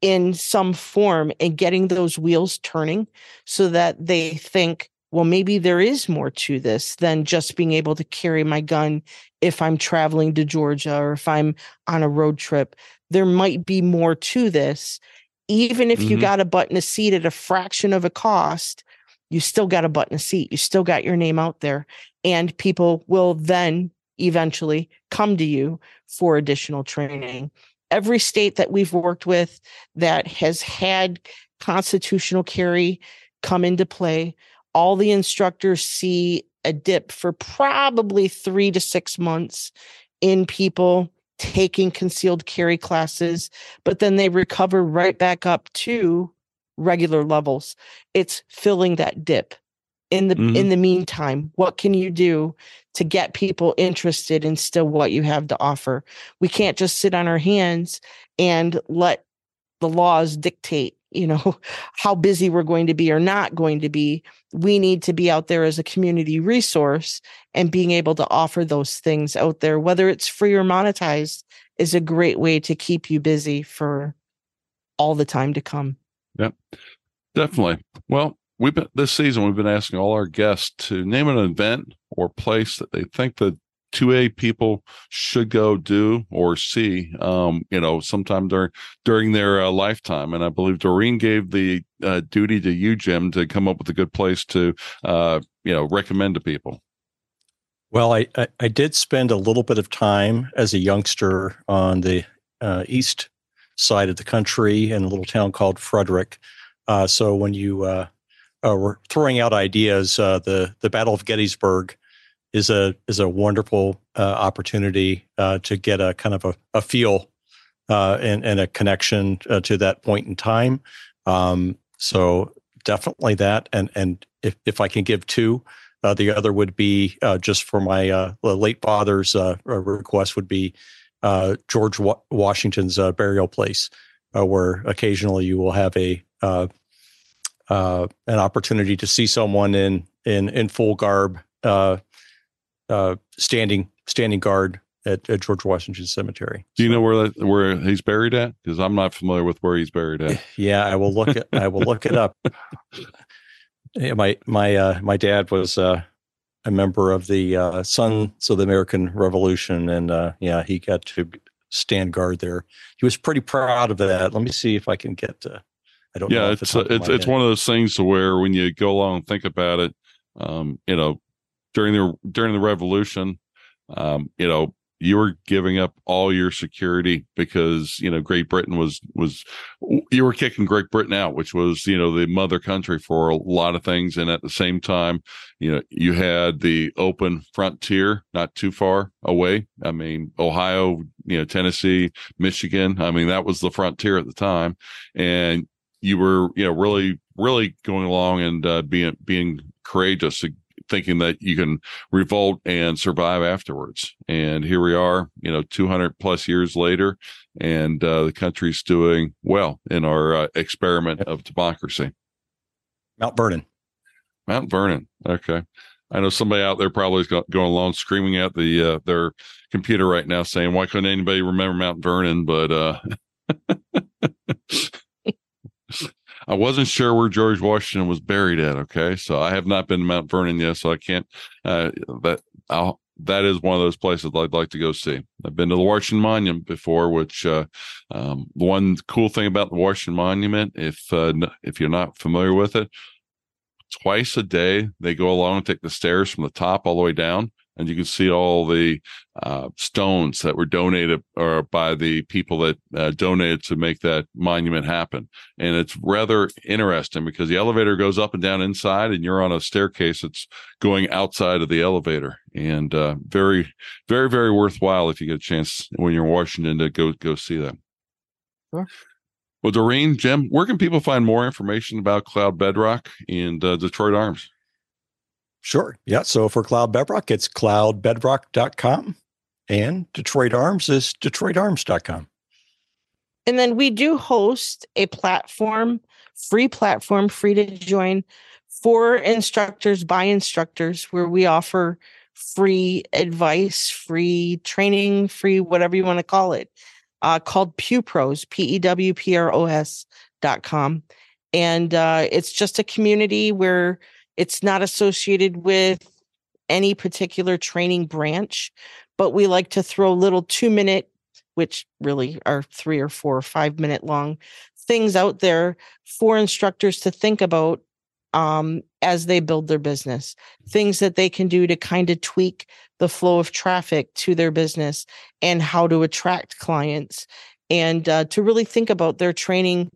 in some form and getting those wheels turning so that they think well maybe there is more to this than just being able to carry my gun if i'm traveling to georgia or if i'm on a road trip there might be more to this. Even if you Mhm. got a button a seat at a fraction of a cost you still got a button a seat. You still got your name out there and people will then eventually come to you for additional training. Every state that we've worked with that has had constitutional carry come into play all the instructors see a dip for probably three to six months in people taking concealed carry classes, but then they recover right back up to regular levels. It's filling that dip. In the Mhm. in the meantime, what can you do to get people interested in still what you have to offer? We can't just sit on our hands and let the laws dictate, you know, how busy we're going to be or not going to be. We need to be out there as a community resource and being able to offer those things out there, whether it's free or monetized, is a great way to keep you busy for all the time to come. Yep, definitely. Well, we've been this season. We've been asking all our guests to name an event or place that they think the two A people should go do or see. Um, you know, sometime during during their uh, lifetime. And I believe Doreen gave the uh, duty to you, Jim, to come up with a good place to uh, you know recommend to people. Well, I, I, I did spend a little bit of time as a youngster on the uh, east side of the country in a little town called Frederick. Uh, so when you uh, were throwing out ideas, the the Battle of Gettysburg is a is a wonderful uh, opportunity uh, to get a kind of a, a feel uh, and, and a connection uh, to that point in time. Um, so definitely that, and and if if I can give two. Uh, the other would be uh, just for my late father's request would be George Wa- Washington's burial place, where occasionally you will have a an opportunity to see someone in in in full garb, uh, uh, standing standing guard at, at George Washington Cemetery. Do you know where that, where he's buried at? Because I'm not familiar with where he's buried at. Yeah, I will look it. I will look it up. Yeah, my my uh, my dad was uh, a member of the uh, Sons of the American Revolution, and uh, yeah, he got to stand guard there. He was pretty proud of that. Let me see if I can get. To, I don't. yeah, know it's it's it's one of those things to where when you go along and think about it, um, you know, during the during the revolution, um, you know, you were giving up all your security because you know Great Britain was was you were kicking Great Britain out, which was you know the mother country for a lot of things, and at the same time, you know you had the open frontier not too far away. I mean, Ohio, you know, Tennessee, Michigan. I mean, that was the frontier at the time, and you were you know really really going along and uh, being being courageous thinking that you can revolt and survive afterwards. And here we are, you know, 200 plus years later, and uh, the country's doing well in our uh, experiment of democracy. Mount Vernon. Mount Vernon. Okay. I know somebody out there probably is going along screaming at the uh, their computer right now, saying, "Why couldn't anybody remember Mount Vernon?" But uh, I wasn't sure where George Washington was buried at. Okay, so I have not been to Mount Vernon yet, so I can't. Uh, that I'll, that is one of those places I'd like to go see. I've been to the Washington Monument before, which uh, um, one cool thing about the Washington Monument, if uh, if you're not familiar with it, twice a day they go along and take the stairs from the top all the way down and you can see all the uh, stones that were donated or by the people that uh, donated to make that monument happen. And it's rather interesting because the elevator goes up and down inside, and you're on a staircase that's going outside of the elevator. And uh, very, very, very worthwhile if you get a chance when you're in Washington to go go see that. Sure. Well, Doreen, Jim, where can people find more information about Cloud Bedrock and uh, Detroit Arms? Sure. Yeah. So for Cloud Bedrock, it's cloudbedrock.com and Detroit Arms is detroitarms.com. And then we do host a platform, free platform, free to join for instructors by instructors, where we offer free advice, free training, free whatever you want to call it, uh, called PewPros, P E W P R O S dot com. And uh, it's just a community where it's not associated with any particular training branch, but we like to throw little two minute, which really are three or four or five minute long things out there for instructors to think about um, as they build their business, things that they can do to kind of tweak the flow of traffic to their business and how to attract clients and uh, to really think about their training,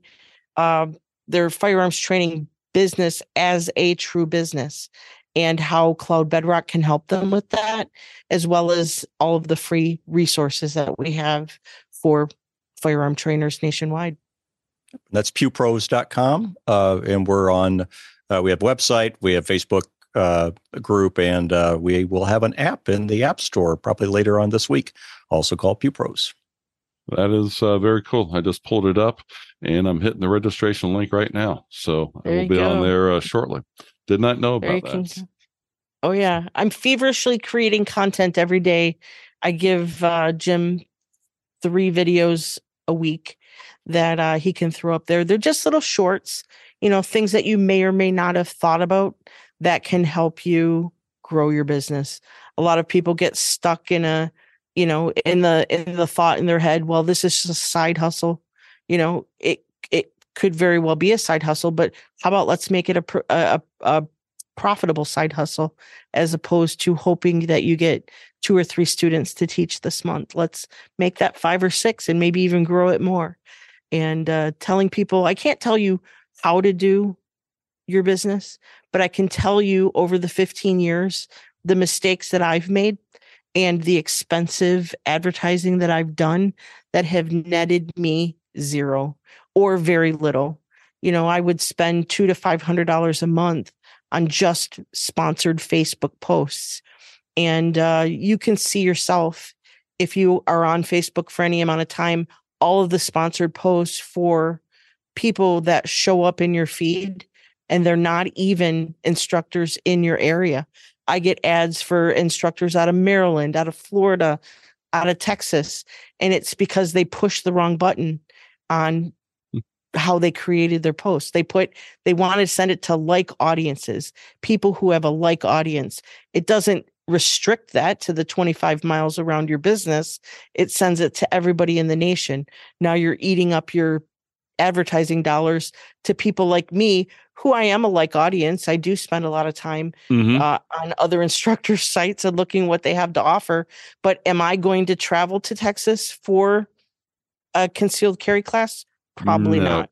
uh, their firearms training business as a true business and how Cloud Bedrock can help them with that, as well as all of the free resources that we have for firearm trainers nationwide. That's pewpros.com. Uh, and we're on uh, we have a website, we have Facebook uh, group, and uh, we will have an app in the App Store probably later on this week, also called PewPros. That is uh, very cool. I just pulled it up, and I'm hitting the registration link right now, so There I will be go. on there uh, shortly. Did not know Very about that. con- Oh yeah, I'm feverishly creating content every day. I give uh, Jim three videos a week that uh, he can throw up there. They're just little shorts, you know, things that you may or may not have thought about that can help you grow your business. A lot of people get stuck in a, you know, in the in the thought in their head, well, this is just a side hustle. You know, it it could very well be a side hustle, but how about let's make it a a, a, profitable side hustle as opposed to hoping that you get two or three students to teach this month. Let's make that five or six and maybe even grow it more. And uh, telling people, I can't tell you how to do your business, but I can tell you over the 15 years, the mistakes that I've made and the expensive advertising that I've done that have netted me zero or very little. You know, I would spend two to five hundred dollars a month on just sponsored Facebook posts. And uh, you can see yourself if you are on Facebook for any amount of time, all of the sponsored posts for people that show up in your feed and they're not even instructors in your area. I get ads for instructors out of Maryland, out of Florida, out of Texas, and it's because they push the wrong button on hmm. how they created their posts. They put they want to send it to like audiences, people who have a like audience. It doesn't restrict that to the 25 miles around your business. It sends it to everybody in the nation. Now you're eating up your advertising dollars to people like me who I am a like audience. I do spend a lot of time Mhm. uh, on other instructors' sites and looking what they have to offer. But am I going to travel to Texas for a concealed carry class? Probably No. not.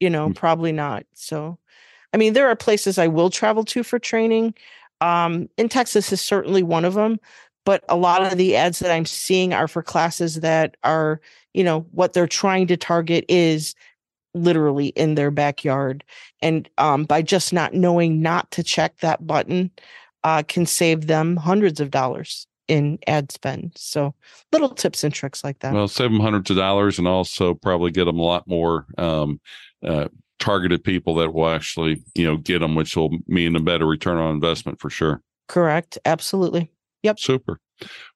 You know, probably not. So, I mean, there are places I will travel to for training. Um, in Texas is certainly one of them. But a lot of the ads that I'm seeing are for classes that are, you know, what they're trying to target is literally in their backyard. And um, by just not knowing not to check that button, uh, can save them hundreds of dollars in ad spend. So little tips and tricks like that. Well, save them hundreds of dollars and also probably get them a lot more um, uh, targeted people that will actually, you know, get them, which will mean a better return on investment for sure. Correct. Absolutely. Yep. Super.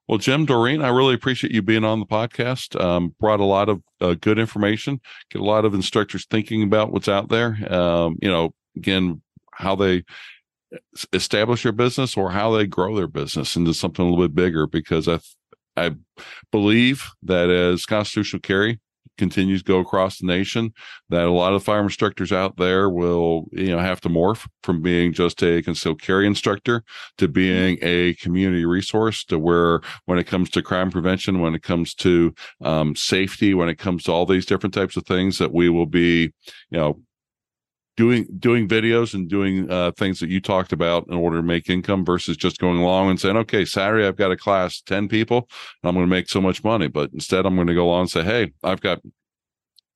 Well, Jim, Doreen, I really appreciate you being on the podcast. Um, brought a lot of uh, good information, get a lot of instructors thinking about what's out there. Um, you know, again, how they establish their business or how they grow their business into something a little bit bigger. Because I, I believe that as constitutional carry continues to go across the nation, that a lot of fire instructors out there will, you know, have to morph from being just a concealed carry instructor to being a community resource to where when it comes to crime prevention, when it comes to um, safety, when it comes to all these different types of things that we will be, you know, doing doing videos and doing uh, things that you talked about in order to make income versus just going along and saying, okay, Saturday I've got a class, 10 people, and I'm going to make so much money. But instead, I'm going to go along and say, hey, I've got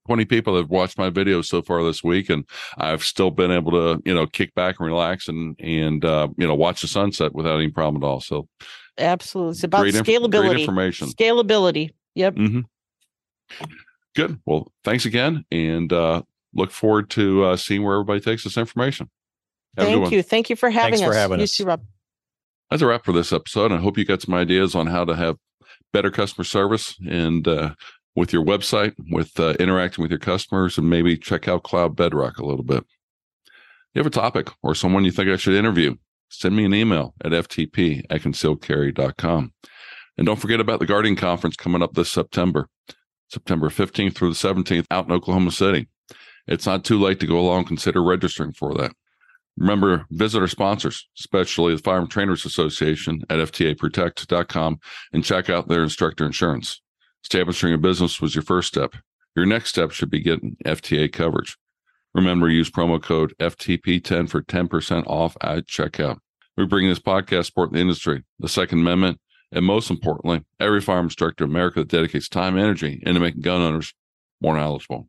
20 people that have watched my videos so far this week, and I've still been able to, you know, kick back and relax and and uh, you know watch the sunset without any problem at all. So, absolutely, it's about inf- scalability. great information. Scalability. Yep. hmm Good. Well, thanks again, and uh, look forward to uh, seeing where everybody takes this information. Have Thank you. Thank you for having Thanks us. for having you us. too, Rob. That's a wrap for this episode. I hope you got some ideas on how to have better customer service and uh, with your website, with uh, interacting with your customers, and maybe check out Cloud Bedrock a little bit. If you have a topic or someone you think I should interview, send me an email at ftp at concealedcarry.com. And don't forget about the Guardian Conference coming up this September, September 15th through the 17th out in Oklahoma City. It's not too late to go along and consider registering for that. Remember, visit our sponsors, especially the Firearm Trainers Association at FTAProtect.com and check out their instructor insurance. Establishing a business was your first step. Your next step should be getting FTA coverage. Remember, use promo code FTP10 for 10% off at checkout. We bring this podcast support the industry, the Second Amendment, and most importantly, every firearm instructor in America that dedicates time and energy into making gun owners more knowledgeable.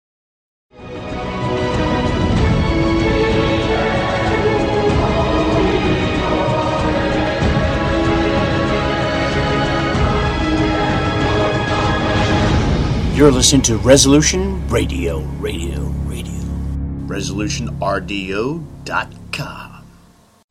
You're listening to Resolution Radio, Radio, Radio. ResolutionRDO.com.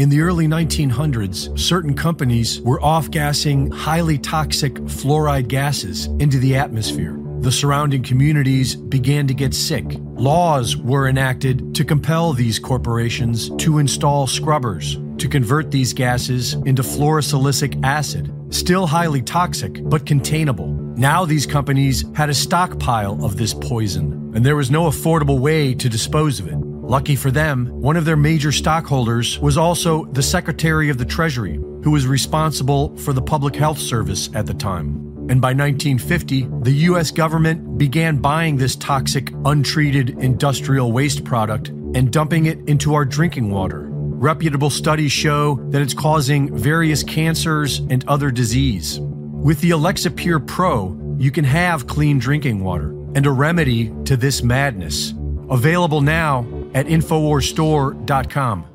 In the early 1900s, certain companies were off gassing highly toxic fluoride gases into the atmosphere. The surrounding communities began to get sick. Laws were enacted to compel these corporations to install scrubbers to convert these gases into fluorosilicic acid, still highly toxic but containable. Now these companies had a stockpile of this poison, and there was no affordable way to dispose of it. Lucky for them, one of their major stockholders was also the Secretary of the Treasury, who was responsible for the Public Health Service at the time. And by 1950, the US government began buying this toxic, untreated industrial waste product and dumping it into our drinking water. Reputable studies show that it's causing various cancers and other disease. With the Alexapure Pro, you can have clean drinking water and a remedy to this madness. Available now at InfoWarsStore.com.